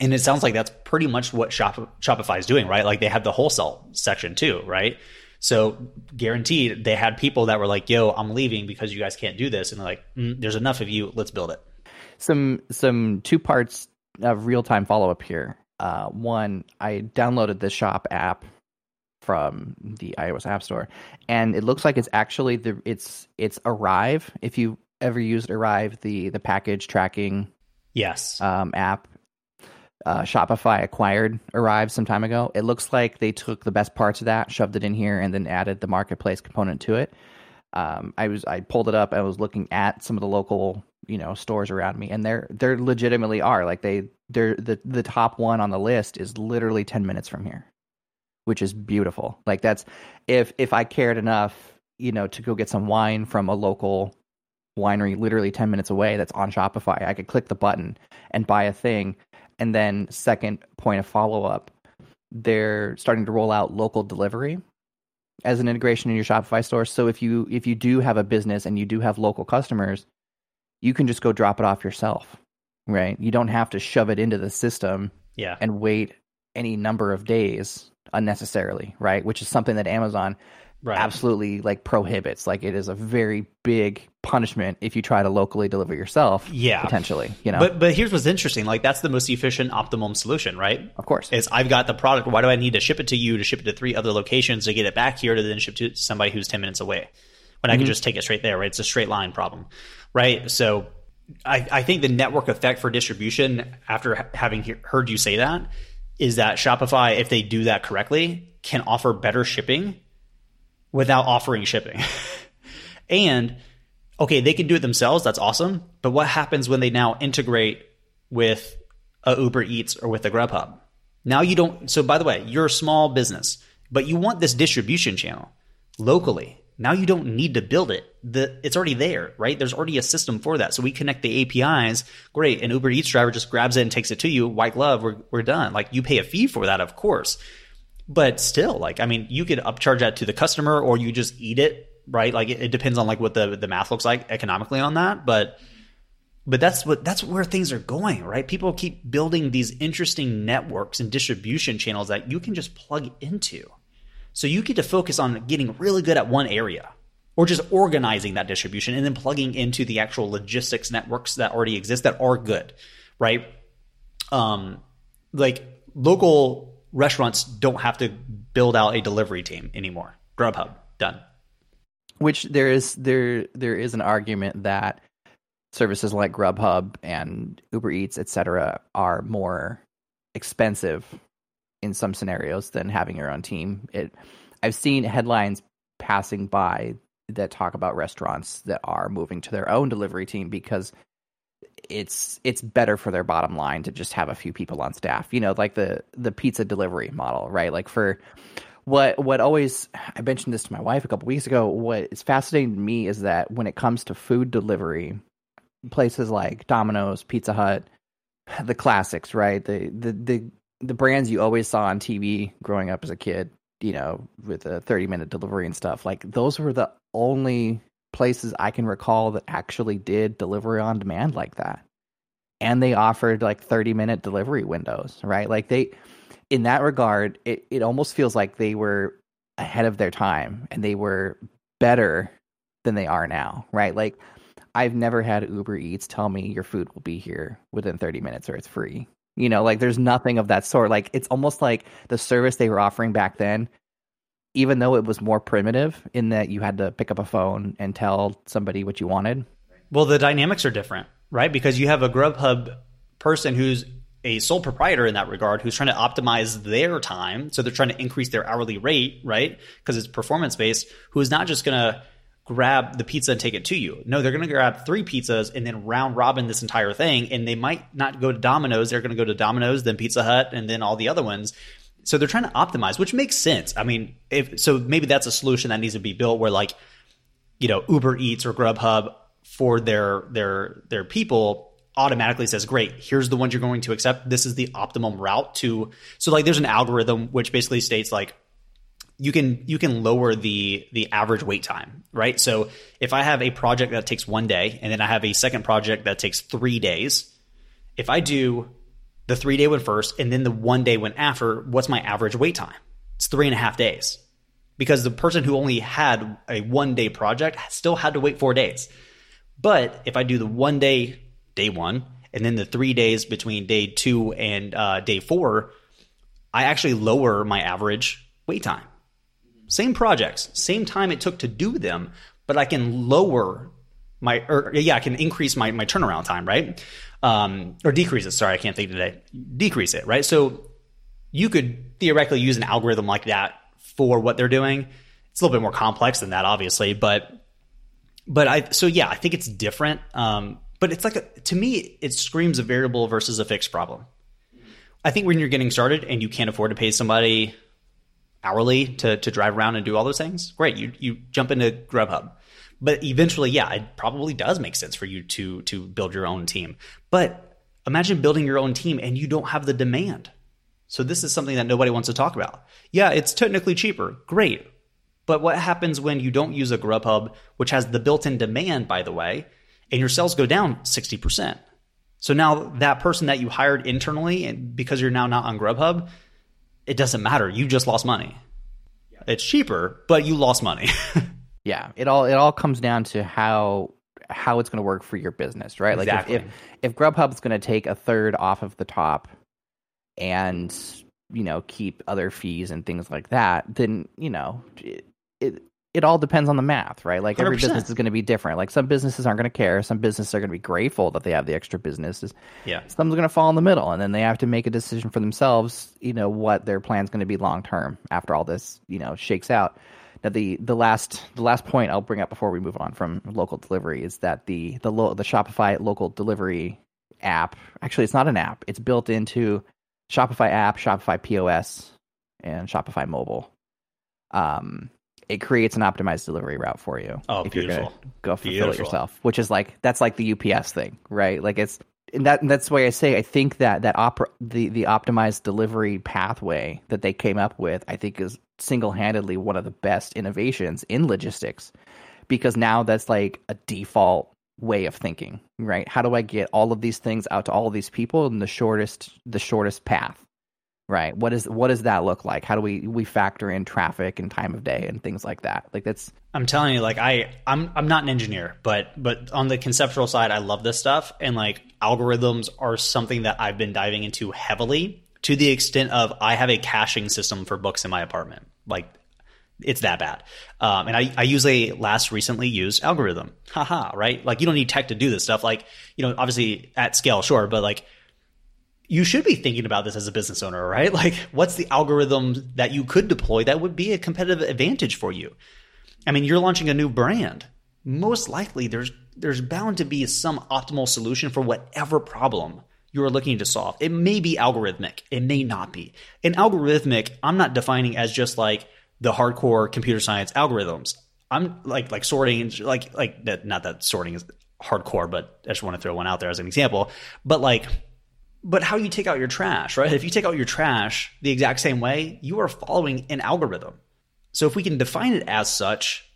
and it sounds like that's pretty much what Shop, shopify is doing right? Like they have the wholesale section too right? So guaranteed they had people that were like yo i'm leaving because you guys can't do this. And they're like mm, there's enough of you. Let's build it. Some some two parts of real time follow up here. Uh, one, I downloaded the Shop app from the iOS App Store, and it looks like it's actually the it's it's Arrive. If you ever used Arrive, the the package tracking yes um, app, uh, Shopify acquired Arrive some time ago. It looks like they took the best parts of that, shoved it in here, and then added the marketplace component to it. Um, I was I pulled it up. I was looking at some of the local you know stores around me and they're they're legitimately are like they they're the the top one on the list is literally 10 minutes from here which is beautiful like that's if if i cared enough you know to go get some wine from a local winery literally 10 minutes away that's on shopify i could click the button and buy a thing and then second point of follow up they're starting to roll out local delivery as an integration in your shopify store so if you if you do have a business and you do have local customers you can just go drop it off yourself, right? You don't have to shove it into the system yeah. and wait any number of days unnecessarily, right? Which is something that Amazon right. absolutely like prohibits. Like it is a very big punishment if you try to locally deliver yourself. Yeah, potentially. You know, but but here's what's interesting. Like that's the most efficient, optimum solution, right? Of course, is I've got the product. Why do I need to ship it to you to ship it to three other locations to get it back here to then ship to somebody who's ten minutes away? When mm-hmm. I can just take it straight there, right? It's a straight line problem right? So I, I think the network effect for distribution, after having he- heard you say that, is that Shopify, if they do that correctly, can offer better shipping without offering shipping. and okay, they can do it themselves. That's awesome. But what happens when they now integrate with a Uber Eats or with a Grubhub? Now you don't. So by the way, you're a small business, but you want this distribution channel locally. Now you don't need to build it. The it's already there, right? There's already a system for that. So we connect the APIs. Great. An Uber Eats driver just grabs it and takes it to you. White glove. We're we're done. Like you pay a fee for that, of course. But still, like I mean, you could upcharge that to the customer, or you just eat it, right? Like it, it depends on like what the the math looks like economically on that, but but that's what that's where things are going right people keep building these interesting networks and distribution channels that you can just plug into so you get to focus on getting really good at one area or just organizing that distribution and then plugging into the actual logistics networks that already exist that are good, right? Um, like local restaurants don't have to build out a delivery team anymore. Grubhub done. Which there is there there is an argument that services like Grubhub and Uber Eats, etc., are more expensive in some scenarios than having your own team. It I've seen headlines passing by that talk about restaurants that are moving to their own delivery team because it's it's better for their bottom line to just have a few people on staff. You know, like the the pizza delivery model, right? Like for what what always I mentioned this to my wife a couple weeks ago. What is fascinating to me is that when it comes to food delivery, places like Domino's, Pizza Hut, the classics, right? The the the the brands you always saw on TV growing up as a kid, you know, with a 30 minute delivery and stuff. Like those were the only places I can recall that actually did delivery on demand like that. And they offered like 30 minute delivery windows, right? Like they in that regard, it, it almost feels like they were ahead of their time and they were better than they are now, right? Like I've never had Uber Eats tell me your food will be here within 30 minutes or it's free. You know, like there's nothing of that sort. Like it's almost like the service they were offering back then, even though it was more primitive in that you had to pick up a phone and tell somebody what you wanted. Well, the dynamics are different, right? Because you have a Grubhub person who's a sole proprietor in that regard who's trying to optimize their time. So they're trying to increase their hourly rate, right? Because it's performance based, who is not just going to grab the pizza and take it to you. No, they're going to grab three pizzas and then round robin this entire thing. And they might not go to Domino's. They're going to go to Domino's, then Pizza Hut, and then all the other ones. So they're trying to optimize, which makes sense. I mean, if so, maybe that's a solution that needs to be built where like, you know, Uber Eats or Grubhub for their their their people automatically says, great, here's the ones you're going to accept. This is the optimum route to. So like, there's an algorithm which basically states like, you can you can lower the the average wait time, right? So if I have a project that takes one day and then I have a second project that takes three days, if I do the three day one first and then the one day one after, what's my average wait time? It's three and a half days. Because the person who only had a one day project still had to wait four days. But if I do the one day, day one, and then the three days between day two and uh, day four, I actually lower my average wait time. Same projects, same time it took to do them, but I can lower my, or yeah, I can increase my, my turnaround time, right? Um, or decrease it. Sorry, I can't think today. Decrease it, right? So you could theoretically use an algorithm like that for what they're doing. It's a little bit more complex than that, obviously, but but I so yeah, I think it's different. Um, but it's like a, to me, it screams a variable versus a fixed problem. I think when you're getting started and you can't afford to pay somebody hourly to, to drive around and do all those things, great. You you jump into Grubhub. But eventually, yeah, it probably does make sense for you to to build your own team. But imagine building your own team and you don't have the demand. So this is something that nobody wants to talk about. Yeah, it's technically cheaper. Great. But what happens when you don't use a Grubhub, which has the built-in demand, by the way, and your sales go down 60%? So now that person that you hired internally, and because you're now not on Grubhub, it doesn't matter. You just lost money. It's cheaper, but you lost money. yeah, it all it all comes down to how how it's going to work for your business, right? Exactly. Like if if, if Grubhub's going to take a third off of the top and you know keep other fees and things like that, then you know it, it it all depends on the math, right? Like every 100%. business is going to be different. Like some businesses aren't going to care. Some businesses are going to be grateful that they have the extra businesses. yeah. Some's going to fall in the middle, and then they have to make a decision for themselves. You know what their plan's going to be long term after all this, you know, shakes out. Now the the last the last point I'll bring up before we move on from local delivery is that the the lo- the Shopify local delivery app actually it's not an app. It's built into Shopify app, Shopify POS, and Shopify mobile. Um, it creates an optimized delivery route for you. Oh, if you're gonna beautiful. go fulfill it yourself, which is like that's like the UPS thing, right? Like it's and that and that's why I say I think that that opera the the optimized delivery pathway that they came up with, I think is single handedly one of the best innovations in logistics because now that's like a default way of thinking, right? How do I get all of these things out to all of these people in the shortest the shortest path? Right. What is what does that look like? How do we we factor in traffic and time of day and things like that? Like that's I'm telling you, like I, I'm, I'm not an engineer, but, but on the conceptual side, I love this stuff, and like algorithms are something that I've been diving into heavily to the extent of I have a caching system for books in my apartment. Like, it's that bad. Um, and I, I use a last recently used algorithm. Haha, right? Like you don't need tech to do this stuff. Like, you know, obviously at scale, sure, but like you should be thinking about this as a business owner, right? Like, what's the algorithm that you could deploy that would be a competitive advantage for you? I mean, you're launching a new brand. Most likely, there's there's bound to be some optimal solution for whatever problem you are looking to solve. It may be algorithmic, it may not be. And algorithmic, I'm not defining as just like the hardcore computer science algorithms. I'm like like sorting, like like that. Not that sorting is hardcore, but I just want to throw one out there as an example. But like, but how you take out your trash, right? If you take out your trash the exact same way, you are following an algorithm. So if we can define it as such,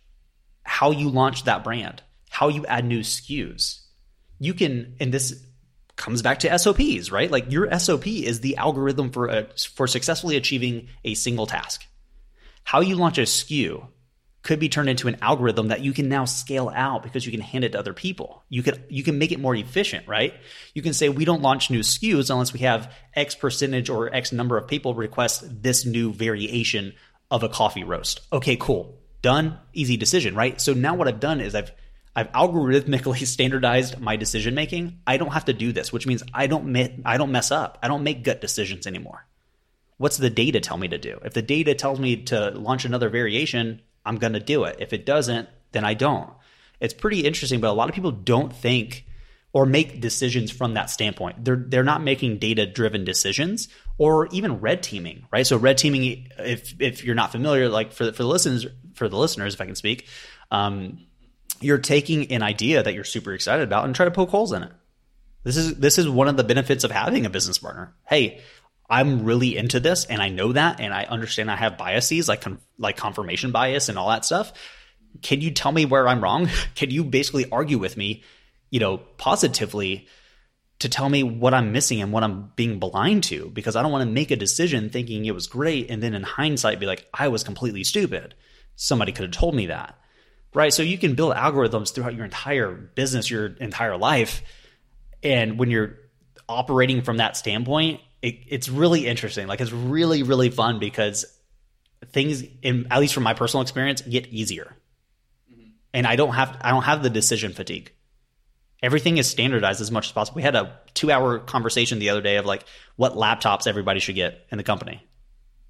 how you launch that brand, how you add new SKUs, you can, and this comes back to SOPs, right? Like your SOP is the algorithm for a, for successfully achieving a single task. How you launch a SKU could be turned into an algorithm that you can now scale out because you can hand it to other people. You could you can make it more efficient, right? You can say we don't launch new SKUs unless we have X percentage or X number of people request this new variation of a coffee roast. Okay, cool. Done. Easy decision, right? So now what I've done is I've I've algorithmically standardized my decision making. I don't have to do this, which means I don't me- I don't mess up. I don't make gut decisions anymore. What's the data tell me to do? If the data tells me to launch another variation, I'm going to do it. If it doesn't, then I don't. It's pretty interesting, but a lot of people don't think or make decisions from that standpoint. They're they're not making data driven decisions or even red teaming, right? So red teaming, if if you're not familiar, like for for the listeners for the listeners, if I can speak, um, you're taking an idea that you're super excited about and try to poke holes in it. This is this is one of the benefits of having a business partner. Hey, I'm really into this and I know that and I understand I have biases like like confirmation bias and all that stuff. Can you tell me where I'm wrong? Can you basically argue with me, you know, positively to tell me what I'm missing and what I'm being blind to because I don't want to make a decision thinking it was great and then in hindsight be like I was completely stupid. Somebody could have told me that. Right? So you can build algorithms throughout your entire business, your entire life and when you're operating from that standpoint, it, it's really interesting. Like it's really really fun because things, in, at least from my personal experience, get easier, mm-hmm. and I don't have I don't have the decision fatigue. Everything is standardized as much as possible. We had a two hour conversation the other day of like what laptops everybody should get in the company.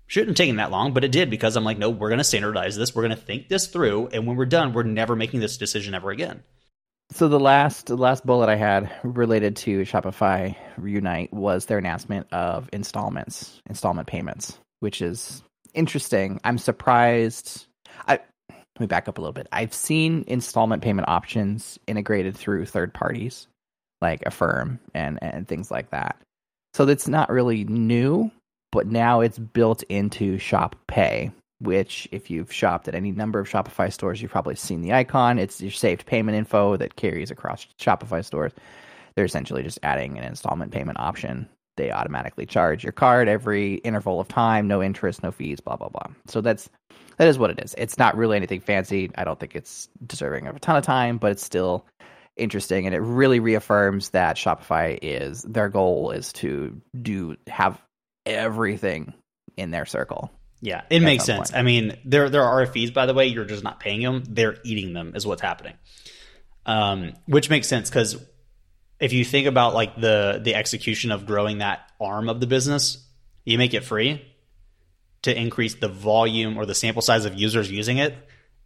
Shouldn't have taken that long, but it did because I'm like, no, we're going to standardize this. We're going to think this through, and when we're done, we're never making this decision ever again. So the last last bullet I had related to Shopify Reunite was their announcement of installments, installment payments, which is interesting. I'm surprised. I let me back up a little bit. I've seen installment payment options integrated through third parties like Affirm and and things like that. So that's not really new, but now it's built into Shop Pay, which if you've shopped at any number of Shopify stores, you've probably seen the icon. It's your saved payment info that carries across Shopify stores. They're essentially just adding an installment payment option. They automatically charge your card every interval of time, no interest, no fees, blah blah blah. So that's that is what it is. It's not really anything fancy. I don't think it's deserving of a ton of time, but it's still interesting and it really reaffirms that Shopify is their goal is to do have everything in their circle yeah, it makes sense. Point. I mean, there there are fees, by the way. You're just not paying them; they're eating them, is what's happening. Um, which makes sense because if you think about like the the execution of growing that arm of the business, you make it free to increase the volume or the sample size of users using it,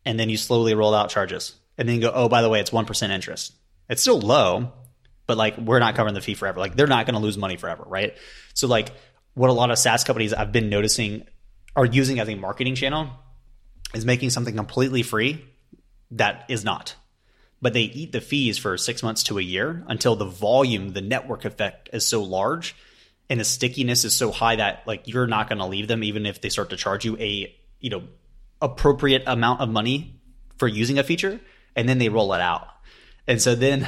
and then you slowly roll out charges, and then you go, oh, by the way, it's one percent interest. It's still low, but like we're not covering the fee forever. Like they're not going to lose money forever, right? So like what a lot of SaaS companies I've been noticing are using as a marketing channel is making something completely free that is not. But they eat the fees for six months to a year until the volume, the network effect is so large and the stickiness is so high that like you're not going to leave them even if they start to charge you a you know appropriate amount of money for using a feature and then they roll it out. And so then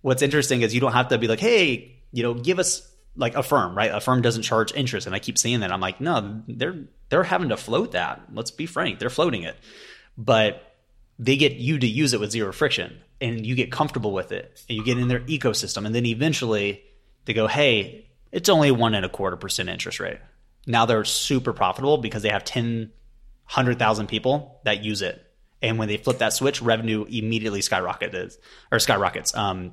what's interesting is you don't have to be like, hey, you know, give us like Affirm, right? Affirm doesn't charge interest. And I keep saying that. I'm like, no, they're they're having to float that. Let's be frank, they're floating it. But they get you to use it with zero friction and you get comfortable with it and you get in their ecosystem. And then eventually they go, hey, it's only one and a quarter percent interest rate. Now they're super profitable because they have 10, 100,000 people that use it. And when they flip that switch, revenue immediately skyrockets or skyrockets. Um,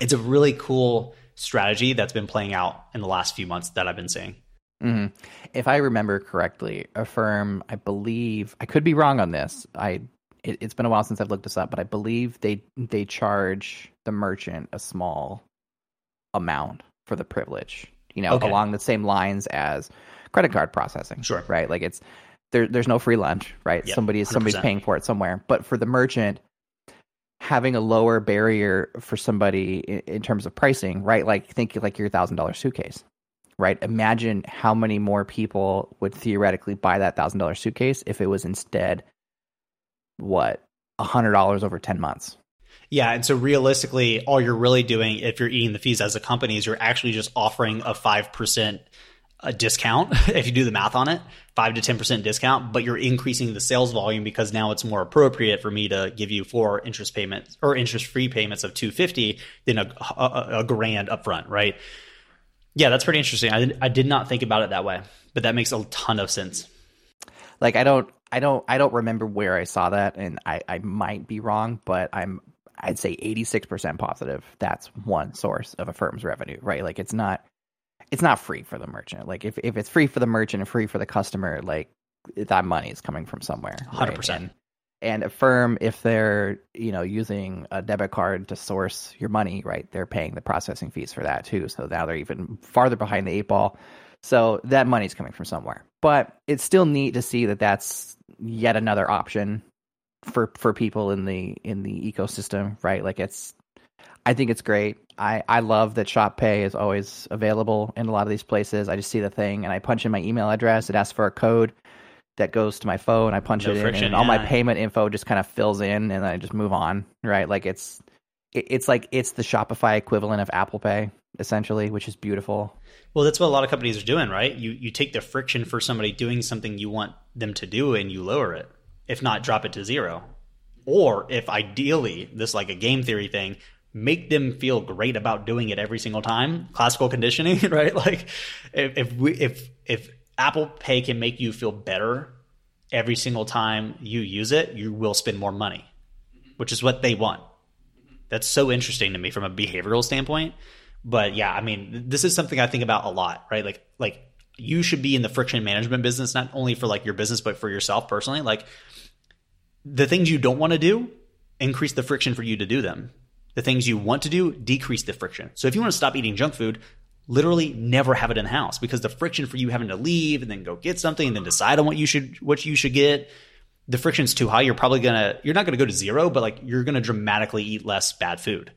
it's a really cool strategy that's been playing out in the last few months that I've been seeing. hmm If I remember correctly, Affirm, I believe, I could be wrong on this. I it, it's been a while since I've looked this up, but I believe they they charge the merchant a small amount for the privilege. You know, Okay. along the same lines as credit card processing. Sure. Right. Like it's there. There's no free lunch. Right. Yep, Somebody somebody's paying for it somewhere. But for the merchant, having a lower barrier for somebody in, in terms of pricing, right? Like think like your thousand dollar suitcase, right? Imagine how many more people would theoretically buy that thousand dollar suitcase if it was instead what a hundred dollars over ten months. Yeah, and so realistically, all you're really doing if you're eating the fees as a company is you're actually just offering a five percent a discount if you do the math on it, five to ten percent discount, but you're increasing the sales volume because now it's more appropriate for me to give you four interest payments or interest free payments of two fifty than a, a, a grand upfront, right? Yeah, that's pretty interesting. I did, I did not think about it that way, but that makes a ton of sense. Like I don't I don't I don't remember where I saw that and I, I might be wrong, but I'm I'd say eighty six percent positive that's one source of Affirm's revenue, right? Like it's not it's not free for the merchant. Like if, if it's free for the merchant and free for the customer, like that money is coming from somewhere. right? 100%. And, and Affirm, if they're you know using a debit card to source your money, right, they're paying the processing fees for that too. So now they're even farther behind the eight ball. So that money's coming from somewhere. But it's still neat to see that that's yet another option for for people in the in the ecosystem, right? Like it's I think it's great. I, I love that Shop Pay is always available in a lot of these places. I just see the thing and I punch in my email address. It asks for a code that goes to my phone. I punch No it in, friction, and all my payment info just kind of fills in, and I just move on. Right? Like it's it, it's like it's the Shopify equivalent of Apple Pay, essentially, which is beautiful. Well, that's what a lot of companies are doing, right? You you take the friction for somebody doing something you want them to do and you lower it. If not, drop it to zero. Or if ideally, this like a game theory thing, make them feel great about doing it every single time. Classical conditioning, right? Like if if we if if Apple Pay can make you feel better every single time you use it, you will spend more money, which is what they want. That's so interesting to me from a behavioral standpoint. But yeah, I mean, this is something I think about a lot, right? Like, like you should be in the friction management business, not only for like your business, but for yourself personally. Like the things you don't want to do, increase the friction for you to do them. The things you want to do, decrease the friction. So if you want to stop eating junk food, literally never have it in the house because the friction for you having to leave and then go get something and then decide on what you should what you should get the friction's too high. You're probably gonna you're not gonna go to zero but like you're gonna dramatically eat less bad food.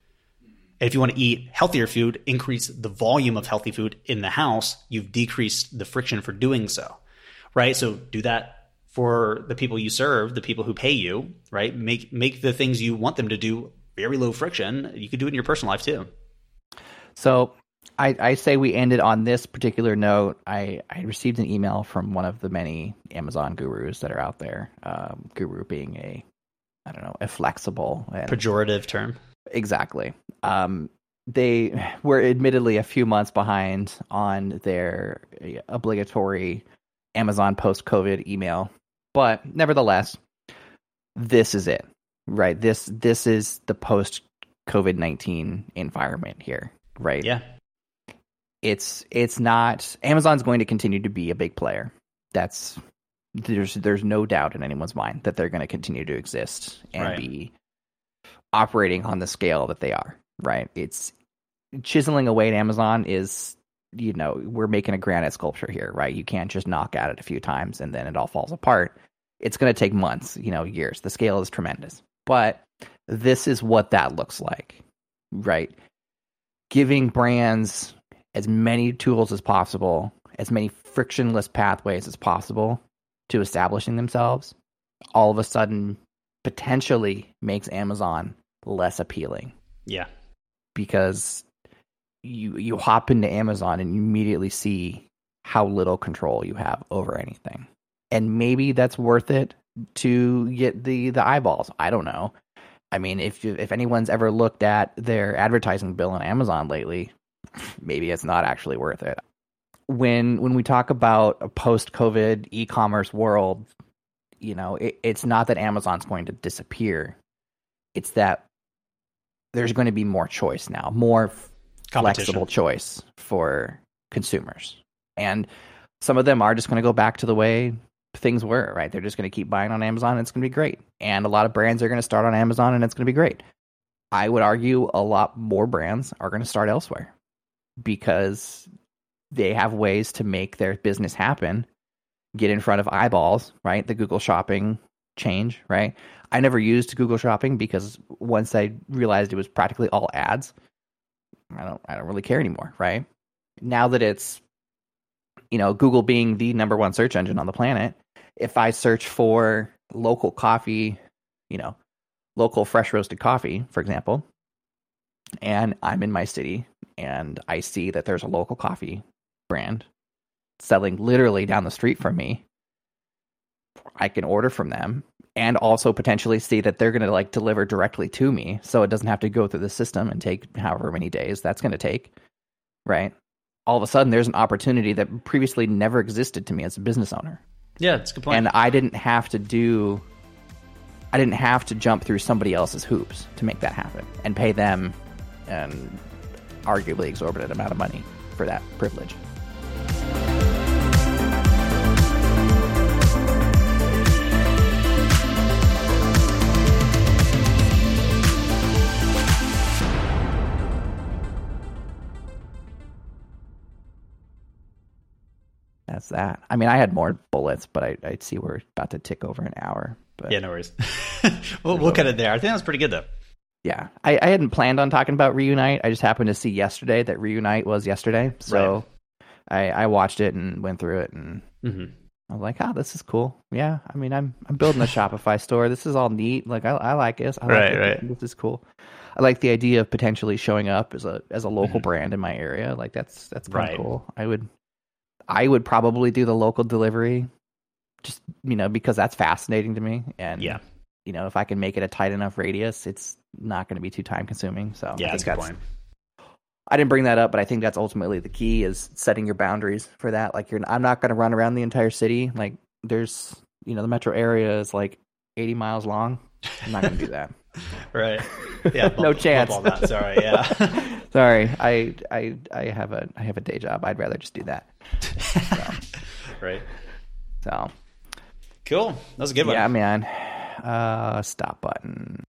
And if you want to eat healthier food increase the volume of healthy food in the house you've decreased the friction for doing so right? So do that for the people you serve the people who pay you right? Make make the things you want them to do very low friction you could do it in your personal life too So I, I say we ended on this particular note. I, I received an email from one of the many Amazon gurus that are out there. Um, guru being a, I don't know, a flexible and pejorative term exactly. Um, they were admittedly a few months behind on their uh, obligatory Amazon post COVID email, but nevertheless, this is it, right? This this is the post COVID nineteen environment here, right? yeah it's it's not Amazon's going to continue to be a big player. That's there's there's no doubt in anyone's mind that they're going to continue to exist and Right. be operating on the scale that they are. Right? It's chiseling away at Amazon is you know we're making a granite sculpture here, right? You can't just knock at it a few times and then it all falls apart. It's going to take months, you know, years. The scale is tremendous, but this is what that looks like, right? Giving brands as many tools as possible, as many frictionless pathways as possible to establishing themselves, all of a sudden potentially makes Amazon less appealing yeah because you you hop into Amazon and you immediately see how little control you have over anything. And maybe that's worth it to get the the eyeballs. I don't know. I mean, if you, if anyone's ever looked at their advertising bill on Amazon lately, maybe it's not actually worth it. When when we talk about a post-COVID e-commerce world, you know, it, it's not that Amazon's going to disappear. It's that there's going to be more choice now, more flexible choice for consumers. And some of them are just going to go back to the way things were, right? They're just going to keep buying on Amazon and it's going to be great. And a lot of brands are going to start on Amazon and it's going to be great. I would argue a lot more brands are going to start elsewhere because they have ways to make their business happen, get in front of eyeballs, right? The Google Shopping change, right? I never used Google Shopping because once I realized it was practically all ads, I don't I don't really care anymore, right? Now that it's you know, Google being the number one search engine on the planet, if I search for local coffee, you know, local fresh roasted coffee, for example, and I'm in my city and I see that there's a local coffee brand selling literally down the street from me, I can order from them and also potentially see that they're going to like deliver directly to me so it doesn't have to go through the system and take however many days that's going to take, right? All of a sudden there's an opportunity that previously never existed to me as a business owner. Yeah, that's a good point. And I didn't have to do I didn't have to jump through somebody else's hoops to make that happen and pay them an arguably exorbitant amount of money for that privilege. That's that. I mean, I had more bullets, but I, I see we're about to tick over an hour. But yeah, no worries. we'll, we'll cut it there. I think that was pretty good though. Yeah, I, I hadn't planned on talking about Reunite. I just happened to see yesterday that Reunite was yesterday, so I, I watched it and went through it, and Mm-hmm. I was like, "Oh, this is cool." Yeah, I mean, I'm I'm building a Shopify store. This is all neat. Like, I, I like this. I like Right, it. right. This is cool. I like the idea of potentially showing up as a as a local brand in my area. Like, that's that's kind of Mm-hmm. Right. cool. I would I would probably do the local delivery, just you know, because that's fascinating to me. And Yeah. you know, if I can make it a tight enough radius, it's not going to be too time consuming. So Yeah, I that's a good point. I didn't bring that up, but I think that's ultimately the key is setting your boundaries for that. Like you're, I'm not going to run around the entire city. Like there's, you know, the metro area is like 80 miles long. I'm not going to do that. Right. Yeah. No bump- bump chance. all that. Sorry. Yeah. Sorry, I, I, I have a, I have a day job. I'd rather just do that. right. So Cool. That was a good one. yeah, man. Uh, stop button.